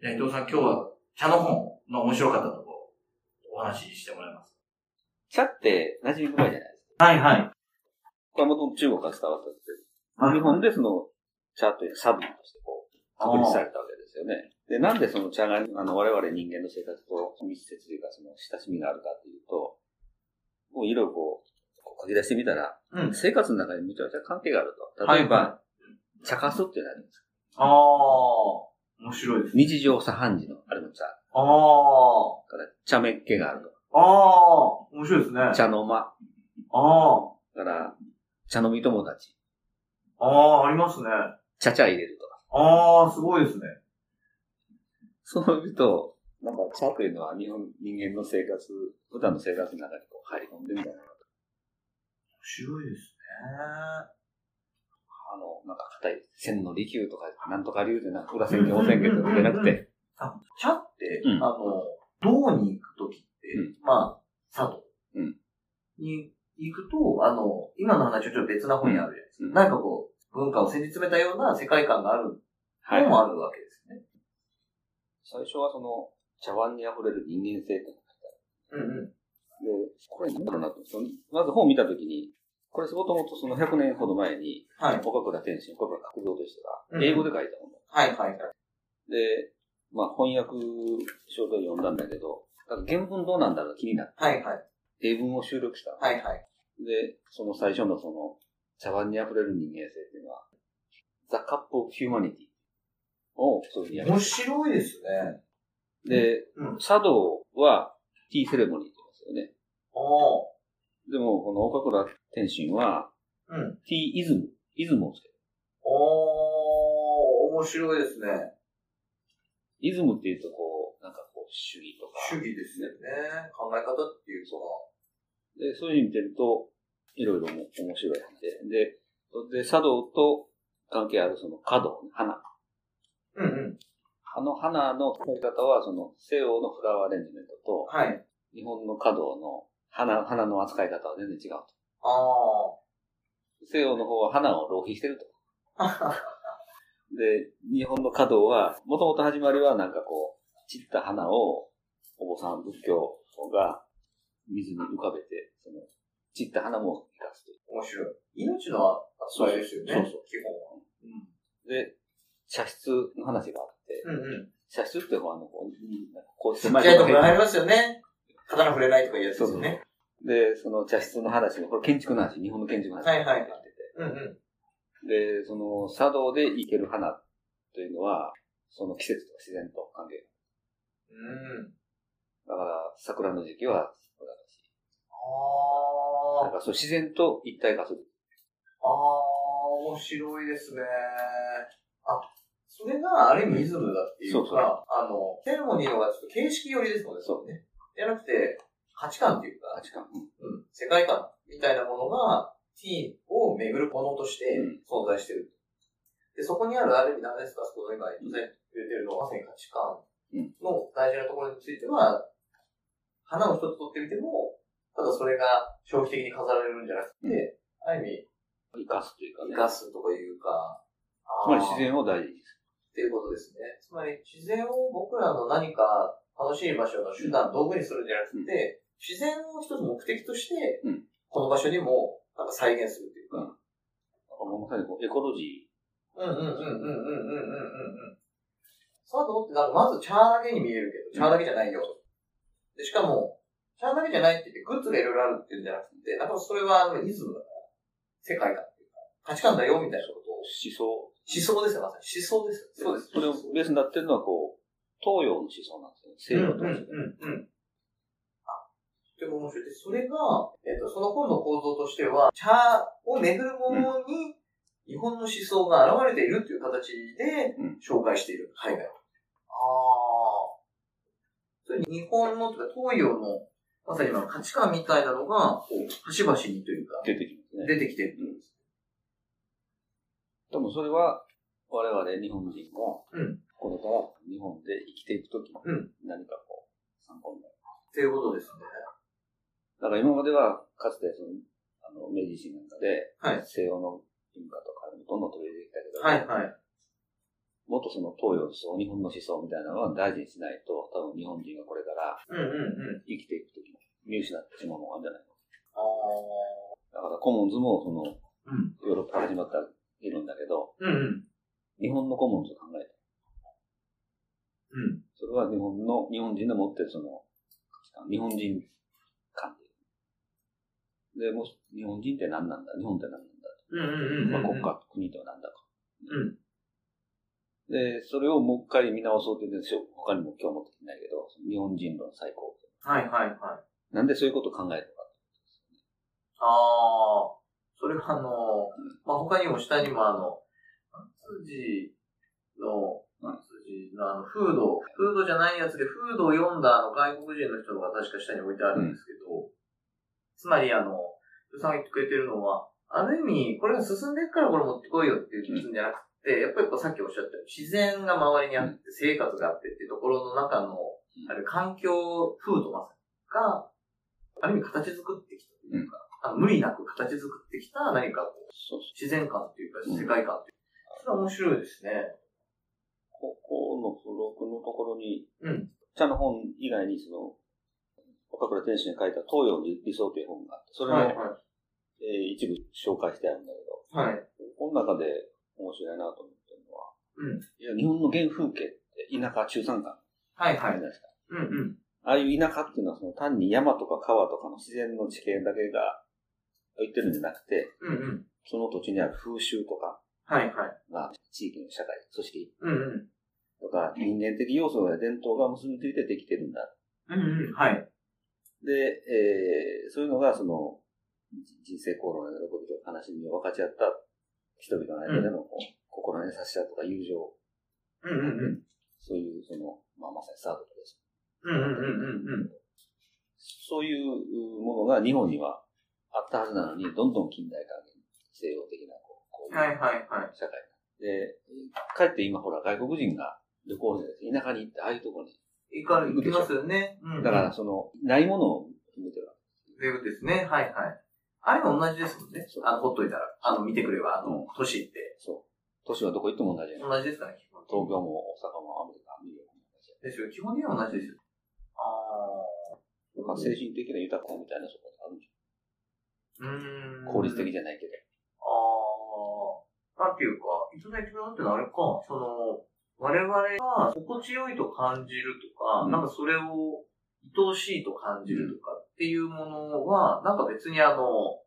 じゃあ伊藤さん今日は茶の本の面白かったところ、お話ししてもらいます。茶って馴染み深いじゃないですか。はいはい。これはもともと中国から伝わったんですけど、日本でその茶というサブとしてこう、確立されたわけですよね。で、なんでその茶が、あの、我々人間の生活と密接というか、その親しみがあるかというと、もういろいろこう、こう書き出してみたら、うん。生活の中にめちゃめちゃ関係があると。例えば、は茶化すっていうのがあります。ああ、面白いですね。日常茶飯事のあれの茶。ああ、から茶目っ気があると。ああ、面白いですね。茶の間。ああ、から、茶飲み友達。ああ、ありますね。茶々入れるとか。ああ、すごいですね。そう見ると、なんか茶というのは日本、人間の生活、普段の生活の中にこう入り込んでみたいな。面白いですね。あの、なんか硬い線の利休とか、なんとか流でなんか裏線に汚線形とかじゃなくて、あ茶って、うんあの、銅に行くときって、うんまあ、佐渡うんに行くと、あの、今の話はちょっと別な方にあるじゃないですか。うんなんかこう、文化をせり詰めたような世界観があるはいの。もあるわけですよね。最初はその、茶碗に溢れる人間性っていうのがうんうん。で、これなんだろうなと。まず本を見たときに、これもともとその100年ほど前に、はい。岡倉天心、岡倉角蔵でしたうんが、英語で書いたもの。はいはいはい。で、まあ翻訳書で読んだんだけど、原文どうなんだろう気になって、はいはい。英文を収録した。はいはい。で、その最初のその、茶碗に溢れる人間性っていうのは、The Cup of Humanity をそういうふうにやる面。白いですね。で、うん。茶道はティーセレモニーって言いますよね。おー。でも、この岡倉天心は、うん。ティーイズム、イズムをつける。おー、面白いですね。イズムっていうとこう、なんかこう、主義とか。主義ですよね。考え方っていうか。で、そういうふうに見てると、いろいろも面白いんで。で、で、茶道と関係あるその華道、花。うんうん。あの花の使い方は、その西洋のフラワーアレンジメントと、はい。日本の華道の花、花の扱い方は全然違うと。あ西洋の方は花を浪費してると。ー。で、日本の華道は、もともと始まりはなんかこう、散った花を、お坊さん、仏教が水に浮かべて、その、散った花も生かすという。面白い。命の扱いですよね。そうそう基本は。で、茶室の話があって、うん。うんうん。茶室ってあの、こう、こうちっちゃいところありまますよね。刀触れないとかいうやつですよね。で、その茶室の話が、これ建築の話、日本の建築の話はいはいうんうん。で、その、茶道で生ける花というのは、その季節とか自然と関係うん。だから、桜の時期は桜だし、なんあかそう自然と一体化する。あ。ああ、面白いですね。あ、それがある意味イズムだっていうか、そうそうあの、セレモニーのがちょっと形式寄りですもんね。そうね。じゃなくて、価値観っていうか、価値観。うんうん、世界観みたいなものが、ティーンを巡るものとしてうん存在してる。で、そこにあるある意味何ですか、そこの今、言ってくれてるのは、まさに価値観の大事なところについては、花を一つ取ってみても、ただそれが消費的に飾られるんじゃなくて、ある意味、生かすというかね。生かすとかいうか、つまり自然を大事にすっていうことですね。つまり自然を僕らの何か楽しい場所の手段、道具にするんじゃなくて、自然を一つ目的としてうん、この場所にもなんか再現するっていうか。うまさにこうエコロジうんうんうんうんうんうんうんうんうん。茶道ってなんかまず茶だけに見えるけど、茶だけじゃないよ。で、しかも、茶だけじゃないって言ってグッズがいろいろあるっていうんじゃなくて、なんかそれはイズムだから、世界観っていうか、価値観だよみたいなことを、ー、思想。思想ですよ、まさに。思想ですよ。そうです。それをベースになってるのはこう、東洋の思想なんですよね。西洋とうんうんうんうん。あ、とても面白いです。それが、えっ、と、その本の構造としては、茶を巡るものに、日本の思想が現れているという形でうん紹介している、海外は。ああ。それ日本の、東洋の、まさに今の価値観みたいなのが、こう、端々にというか、出てきますね。出てきてる。でもそれは、我々日本人が、うんこれから日本で生きていくときにうん、何かこう、参考になる。っていうことですね。だから今までは、かつてその、あの、明治維新なんかで、はい西洋の文化とかどんどん取り入れてきたけど、はいはい。もっとその東洋思想、日本の思想みたいなのは大事にしないと、多分日本人がこれから。生きていくときも見失ってしまうのがあるんじゃないのあだからコモンズもそのあ。うん。ヨーロッパから始まったいるんだけど、うんうん。日本のコモンズを考えた。うん。それは日本の、日本人の持ってるその、日本人観で。で、もう日本人って何なんだ？日本って何なんだ？うんうんうん。まあ、国家、国とは何だか。うん。で、それをもう一回見直そうって言うんですよ。他にも今日持ってきてないけど、日本人論最高。はいはいはい。なんでそういうことを考えるのか。ああ。それはあの、まあ、他にも下にもあの、辻のあの、フード、フードじゃないやつで、フードを読んだあの外国人の人が確か下に置いてあるんですけど、つまりあの、ふさんが言ってくれてるのは、ある意味、これが進んでいくからこれ持ってこいよっていうんじゃなくて、やっぱりこうさっきおっしゃったように自然が周りにあって、生活があってっていうところの中の、ある環境、フードまさにが、ある意味形作ってきたというか、あの無理なく形作ってきた何かこう自然観というかうん世界観というか、それは面白いですね。う。ここの付録のところに、うん。茶の本以外にその、岡倉天心が書いた東洋理想という本があって、それも、はいはい。えー一部紹介してあるんだけど、はい。この中で面白いなと思ってるのは、うん。いや、日本の原風景って田舎中山間はいはいじゃ。ないですか。うんうん。ああいう田舎っていうのはその単に山とか川とかの自然の地形だけが言ってるんじゃなくて、うんうん。その土地にある風習とか、はいはい。まあ、地域の社会、組織うんうん。とか、人間的要素や伝統が結びついてできてるんだ。うんうん。はい。で、えー、そういうのがその、人生功労の喜びと悲しみを分かち合った人々の間でのこう、心の優しさとか友情、うんうんうん。そういうその、まあ、まさにサードです。うんうんうんうんうん。そういうものが日本にはあったはずなのに、どんどん近代化に西洋的なはいはいはい。社会で、かえって今ほら外国人が旅行で田舎に行って、ああいうところに。いか、行きますよね。うんうん。だから、その、ないものを見てるわということですね。はいはい。あれも同じですもんねそう。あの、ほっといたら。あの、見てくれば、あのうん、都市って。け。そう。都市はどこ行っても同じ。同じですかね、東京も大阪もアメリカ、ニューヨークも同じですよ。基本的には同じですよ。あまあ、精神的な豊かさみたいなそこがあるんじあ。うーん。ゃん。効率的じゃないけど。なんていうか、いただいてもらってのはあれか、その、我々が心地よいと感じるとか、うん。なんかそれを愛おしいと感じるとかっていうものは、なんか別にあの、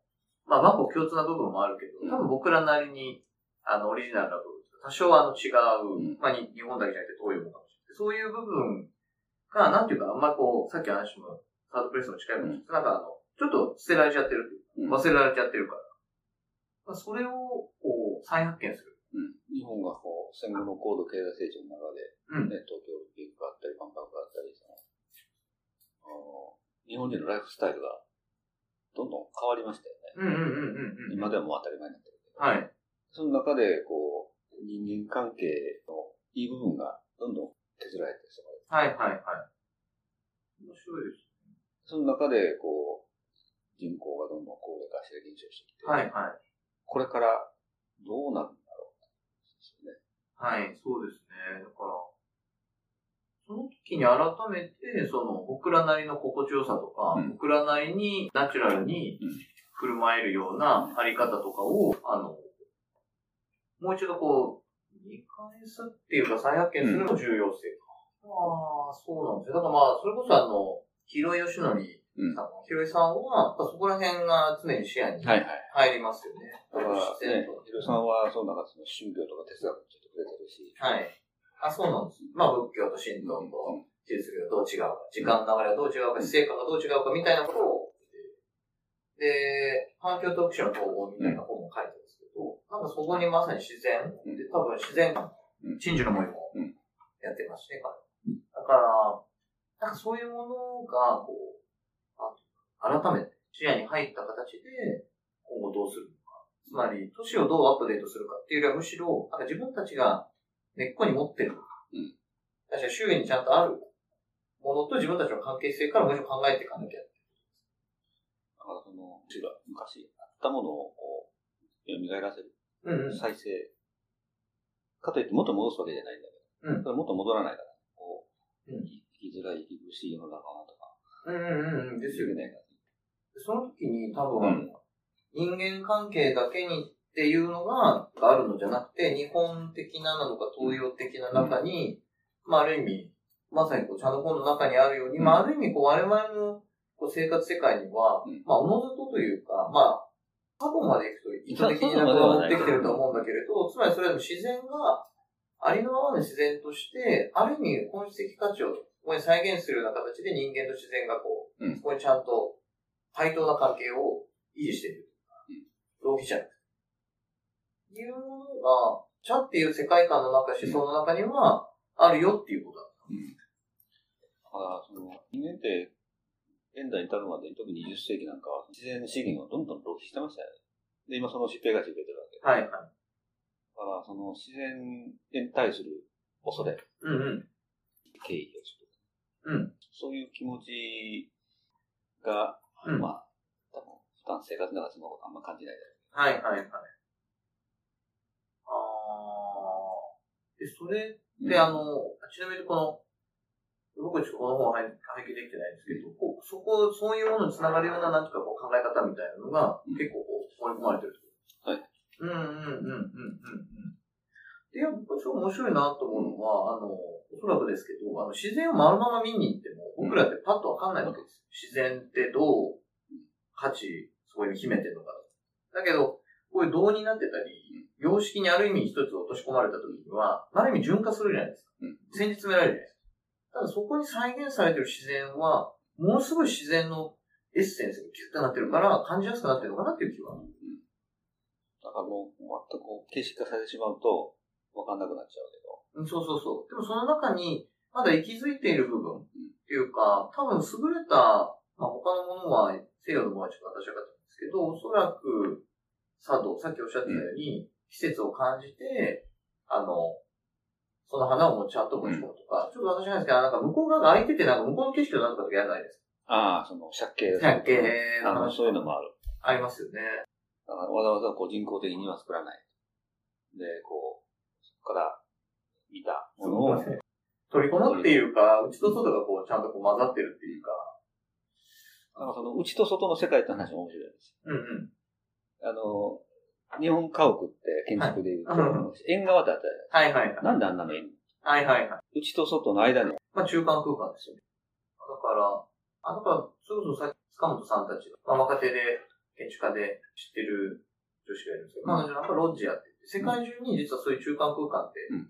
まあ、万国共通な部分もあるけど、うん。多分僕らなりに、あの、オリジナルな部分、多少あの違う、うん。まあ、に日本だけじゃなくて東洋もかもしれない。そういう部分が、なんていうか、あんまこう、さっきの話も、サードプレスの近いもの、なんかあの、ちょっと捨てられちゃってる忘れられちゃってるから。まあ、それを、こう、再発見する。うん。日本がこう、戦後の高度経済成長の中で、うん。ね、東京オリンピックがあったり、万博があったり、その、あの、日本人のライフスタイルが、どんどん変わりましたよね。うんうんうんうんうん。今ではもう当たり前になってるけど。はい。その中で、こう、人間関係のいい部分がどんどん削られてしまう。はいはいはい。面白いです。その中で、こう、人口がどんどん高齢化して減少してきて、はいはい。これからどうなるんだろうですよね。はい、そうですね。だから、その時に改めて、その、僕らなりの心地よさとか、うん僕らなりにナチュラルにうん振る舞えるようなあり方とかを、あの、もう一度こう、見返すっていうか再発見するの重要性か。ああ、そうなんですよ。だからまあ、それこそあの、広井義則うん。さん、広井さんは、やっぱそこら辺が常に視野にはいはい。入りますよね。だから自然ねと、ヒロさんは、その中でその宗教とか哲学もちょっと触れてるし、はい。あ、そうなんです。まあ、仏教と神道とキリスト教がどう違うか、時間の流れがどう違うか、死生観がどう違うかみたいなことを、で、環境特殊の統合みたいな本も書いてるんですけど、なんかそこにまさに自然、で多分自然真珠の森もうん。やってますね、彼。だから、なんかそういうものが、こう、あ改めて視野に入った形で今後どうするのか。つまり、都市をどうアップデートするかっていうよりはむしろ、なんか自分たちが根っこに持ってる。うん確かに周囲にちゃんとあるものと自分たちの関係性からもう一度考えていかなきゃ。だからその、うちが昔あったものを蘇らせる、うんうん。再生かといって元戻すわけじゃないんだけど、うんただ元戻らないから、こう、うん生きづらい、生き苦しい世の中とか、うんうんうん。ですよね。ね。その時に多分、うん。人間関係だけにっていうのがあるのじゃなくて、日本的ななのか東洋的な中に、まあある意味、まさにこう、ちゃんと本の中にあるように、うん。まあある意味こう、我々のこう生活世界には、うん。まあおのずとというか、まあ、過去まで行くと意図的になんか持ってきてると思うんだけれど、つまりそれでも自然が、ありのままの自然として、ある意味本質的価値をここに再現するような形で人間と自然がこう、うん。そこにちゃんと対等な関係を維持している。浪費じゃなくて。いうものが、茶っていう世界観の中、思想の中には、あるよっていうことだ。うん。だから、その、人間って、現代に至るまで、特に20世紀なんかは、自然資源をどんどん浪費してましたよね。で、今その疾病が受けてるわけで。はいはい。だから、その自然に対する恐れ、うんうん。敬意をする。うん。そういう気持ちが、うんまあ、多分、普段生活の中でそのことあんま感じないではいはいはい。あー。で、それって、あの、ちなみにこの、僕ちょっとこの本は拝見できてないんですけど、こうそこ、そういうものにつながるような、なんていうかこう考え方みたいなのが、うん結構こう、盛り込まれてるってことはい。うんうんうんうんうんうん。で、やっぱちょっと面白いなと思うのは、あの、おそらくですけど、あの、自然を丸まま見に行っても、僕らってパッとわかんないわけです。自然ってどう価値、そこに秘めてるのかだけど、こういう銅になってたり、様式にある意味一つ落とし込まれた時には、ある意味純化するじゃないですか。うん先日められるじゃないですか。ただそこに再現されてる自然は、ものすごい自然のエッセンスがギュッとなってるから、感じやすくなってるのかなっていう気は。だからもう、全くこう、形式化されてしまうと、わかんなくなっちゃうけど。うんそうそうそう。でもその中に、まだ息づいている部分っていうか、多分優れた、まあ、他のものは、西洋のものはちょっと私はかったんですけど、おそらく、茶道、さっきおっしゃってたように、季節を感じて、あの、その花をもうちゃんと持ち込むとか、ちょっと私なんですけど、なんか向こう側が空いてて、なんか向こうの景色をなんとかやらないですああ、その、借景か。借景のそういうのもある。ありますよね。だからわざわざこう人工的には作らない。で、こう、から見たものを、取り込むっていうか、内と外がこう、ちゃんとこう混ざってるっていうか、だからその内と外の世界って話も面白いんですうんうん。よ。あの、日本家屋って建築でいうと、はいうん縁側だったじはいはいはい。ゃないなんであんなの縁はいはいはい。内と外の間に、まあ中間空間ですよね。だから、あだから、それこそさっき塚本さんたちが、まあ、若手で、建築家で知ってる女子がいるんですけど、彼女なんかロッジやってて、世界中に実はそういう中間空間ってうん。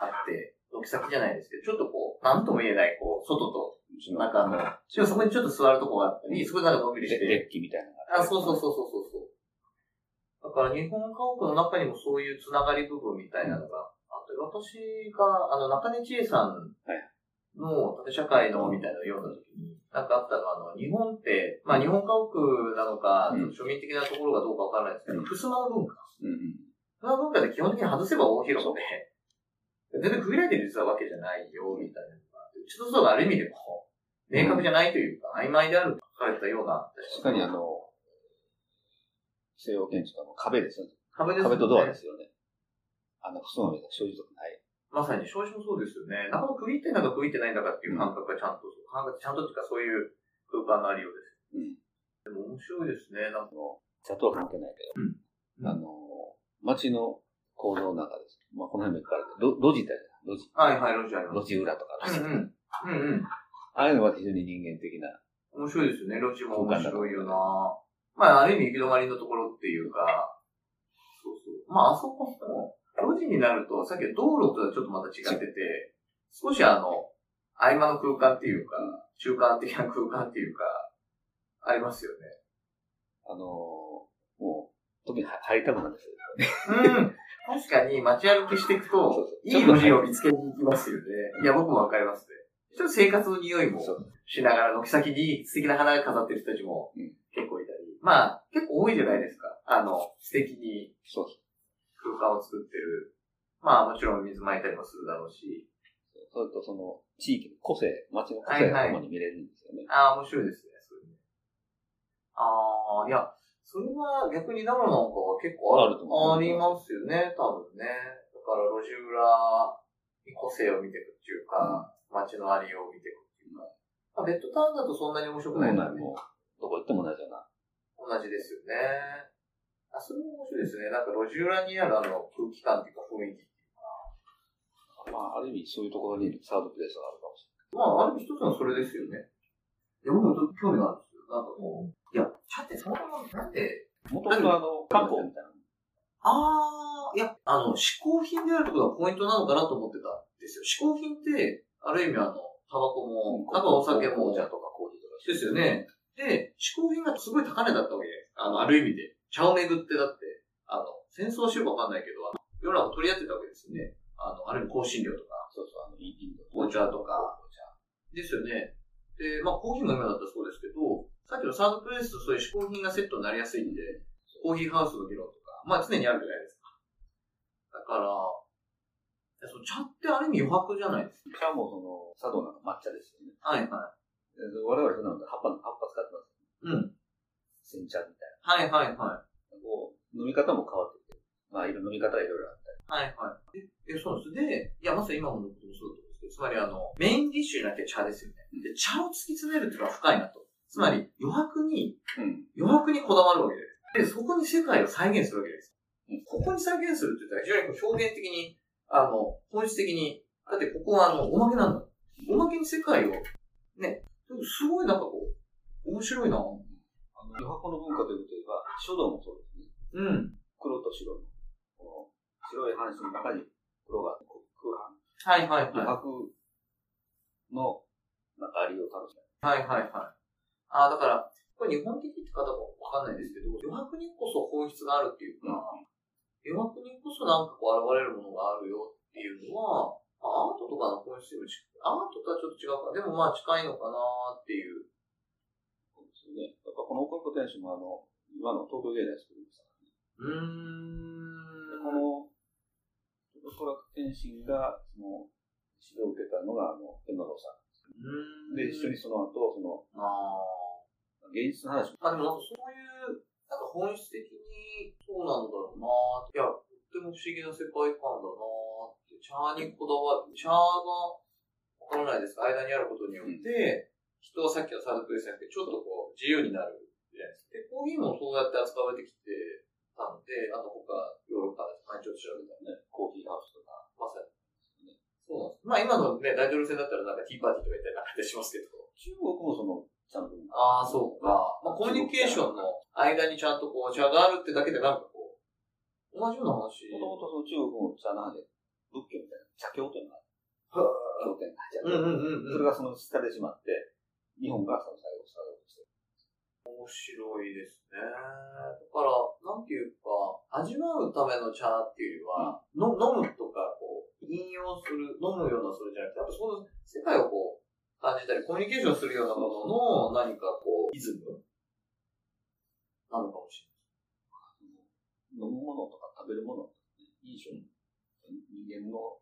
あって、軒先じゃないですけど、ちょっとこう、なんとも言えない、こう、外と中の、しかもそこにちょっと座るとこがあったり、そこでなんかのんびりして、デッキみたいなあ、そうそうそうそうそう。だから日本家屋の中にもそういうつながり部分みたいなのがあって、私が、あの、中根千恵さんの縦社会のみたいなのを読んだ時に、なんかあったのは、あの、日本って、まあ日本家屋なのか、うん。庶民的なところがどうかわからないですけど、うん。ふすまの文化。うんうん。ふすまの文化で基本的に外せば大広で、全然区切られてる実はわけじゃないよ、みたいなのがあって、うちとそうがある意味でも、明確じゃないというか、曖昧であると書かれたような。確かにあの、西洋建築の壁ですよね。壁ですよね壁とドアですよね。あの、ふすまみが生じとかない。まさに少子もそうですよね。なかなか区切ってんだか区切ってないんだかっていう感覚がちゃんと、感覚ちゃんとっていうかそういう空間のありようです。うん。でも面白いですね。なんかあの、茶とは関係ないけど、うんあの、街の構造の中です。まあ、この辺も書かれてる。路路地ってあるじゃん路地。はいはい、ロジあります。路地裏とかうんうん。うんうん。ああいうのは非常に人間的な。面白いですよね。ロジも面白いよなまあ、ある意味行き止まりのところっていうか、そうそう。まあ、あそこも、路地になると、さっきの道路とはちょっとまた違ってて、少しあの、合間の空間っていうか、中間的な空間っていうか、ありますよね。あの、もう、特に入入りたくなんですよ。うん。確かに街歩きしていくといい路地を見つけに行きますよね。いや、僕もわかりますね。ちょっと生活の匂いもしながら、軒先に素敵な花が飾ってる人たちもうん結構いたり。まあ、結構多いじゃないですか。あの、素敵に空間を作ってる。まあ、もちろん水まいたりもするだろうし。そう。それとその、地域の個性、街の個性が共に見れるんですよね。ああ、面白いですね、それね。ああ、いや、それは逆にダムなんかは結構ああると思うありますよね、多分ね。だかから路地裏に個性を見ていくっていうか、街のありようを見ていくっていうか。まあ、ベッドタウンだとそんなに面白くないんだよね。もう、どこ行っても同じような。同じですよね。あ、それも面白いですね。なんか路地裏にあるあの空気感っていうか雰囲気っていうか。まあ、ある意味そういうところにサードプレイスがあるかもしまあ、ある意味一つのそれですよね。いや、僕もちょっと興味があるんですよ。なんかこう、いや、茶ってそのままなんで。もともとあの、漢方みたいな。あー、いや、あの、嗜好品であることがポイントなのかなと思ってたんですよ。嗜好品って、ある意味あの、タバコも、なんかお酒も、紅茶とかコーヒーとか。ですよね。で、嗜好品がすごい高値だったわけです。あの、ある意味で。茶を巡ってだって、あの、戦争しようかわかんないけど、世の中取り合ってたわけですよね。あの、ある意味香辛料とか、そうそう、あの、インド。紅茶とか、ですよね。で、まあ、コーヒーも今だったらそうですけど、さっきのサードプレイスとそういう嗜好品がセットになりやすいんで、コーヒーハウスの議論とか、まあ常にあるじゃないですか。だから、その茶ってある意味余白じゃないですか。茶もその、茶道なんか抹茶ですよね。はいはで我々普段葉っぱ、葉っぱ使ってます。い。うん。煎茶みたいはいはいはい。な。こう、飲み方も変わってきて。まあ、いろ飲み方はいろいろあったり。はいはい。え、えそうです。で、いや、まさに今のこともそうだと思うんですけど、つまりあの、メインディッシュになって茶ですよね。で、茶を突き詰めるっていうのは深いなと。つまり、余白に、うん。余白にこだわるわけです。で、そこに世界を再現するわけです。うんここに再現するって言ったら非常にこう表現的に、あの、本質的に、だってここはあの、おまけなんだ。おまけに世界を、ね、すごいなんかこう、面白いな。あの、余白の文化ということで言えば、書道もそうですね。うん。黒と白の、この、白い半紙の中に黒が空白。はいはい余はい。白の、なんかありを楽しめる。はいはいはい。ああ、だから、これ日本的って方もわかんないですけど、余白にこそ本質があるっていうか、余白にこそなんかこう現れるものがあるよっていうのは、まあアートとかの本質にも近いアートとはちょっと違うか。でもまあ近いのかなっていう。そうですよね。だからこの岡本店主もあの、今の東京芸大作りましたからね。うーん。でこの、おそらく天心が、その、指導を受けたのが、あの、天皇さん。で、一緒にその後、その、あ芸術の話。まあでもなんかそういう、なんか本質的にそうなんだろうなって。いや、とっても不思議な世界観だなって。茶にこだわる。茶が、わからないですか間にあることによって、人はさっきのサードプレイスじゃなくて、ちょっとこう、自由になるじゃないですか。で、コーヒーもそうやって扱われてきてたんで、あと他、ヨーロッパで前ちょっと調べたらね、コーヒーハウスとか、まさに。そうなんです。まあ今のね、大統領選だったらなんかティーパーティーとか言ったりなんかしますけど。中国もその、ちゃんと、ああ、そうか。まあコミュニケーションの間にちゃんとこう、茶があるってだけでなんかこう、同じような話。もともとその中国も茶の中で、仏教みたいな、茶教というのが、は経典があうんうんうんうん。それがその下でしまって、日本がその最後、スタートして。面白いですね。だから、なんていうか、味わうための茶っていうよりは、の飲むとか、引用する、飲むようなそれじゃなくて、やっぱその世界をこう、感じたり、コミュニケーションするようなものの、何かこう、イズムなのかもし飲むものとか食べるものとかね、いいょ。人間の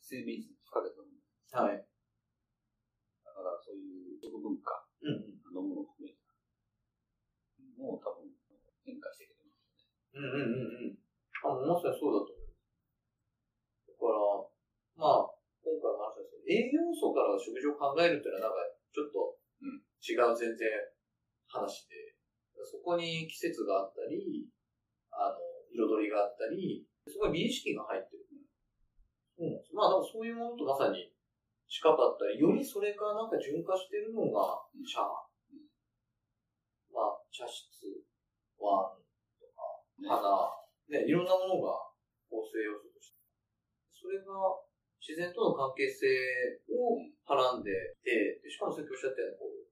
生命に不可欠なもの。れない。はい。だからそういう食文化、うん飲むのを含めて、もう多分変化してきてますよね。うん。うんうんうんうん。あ、まさにそうだとから、まあ、今回の話ですけど、栄養素から食事を考えるっていうのはなんか、ちょっとうん違う全然話で、そこに季節があったり、あの、彩りがあったり、すごい美意識が入ってる。そうなん。まあ、そういうものとまさに近かったり、よりそれがなんか循化してるのが茶。まあ、茶室、ワンとか、ね花、ね、いろんなものが構成要素。それが自然との関係性をはらんでて、でしかもさっきおっしゃったように、こう、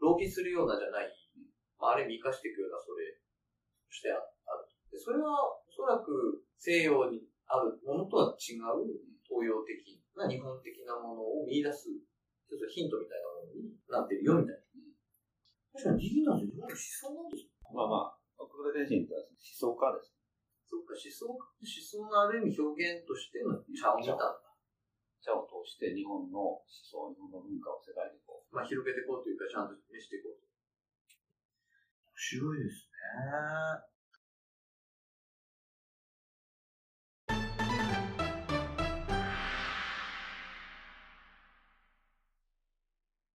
浪費するようなじゃない、まあ、ある意味生かしていくようなそれとしてあある。でそれはおそらく西洋にあるものとは違う東洋的な日本的なものを見出す、ちょっとヒントみたいなものになってるよみたいな。確かにビギナーズ日本の思想なんですよ。まあまあ、国土天神って思想家です。そっか、思想、思想のある意味表現としての茶を見たんだ。茶を通して日本の思想、日本の文化を世界にこう、まあ、広げていこうというか、ちゃんと見せていこうと。面白いですね。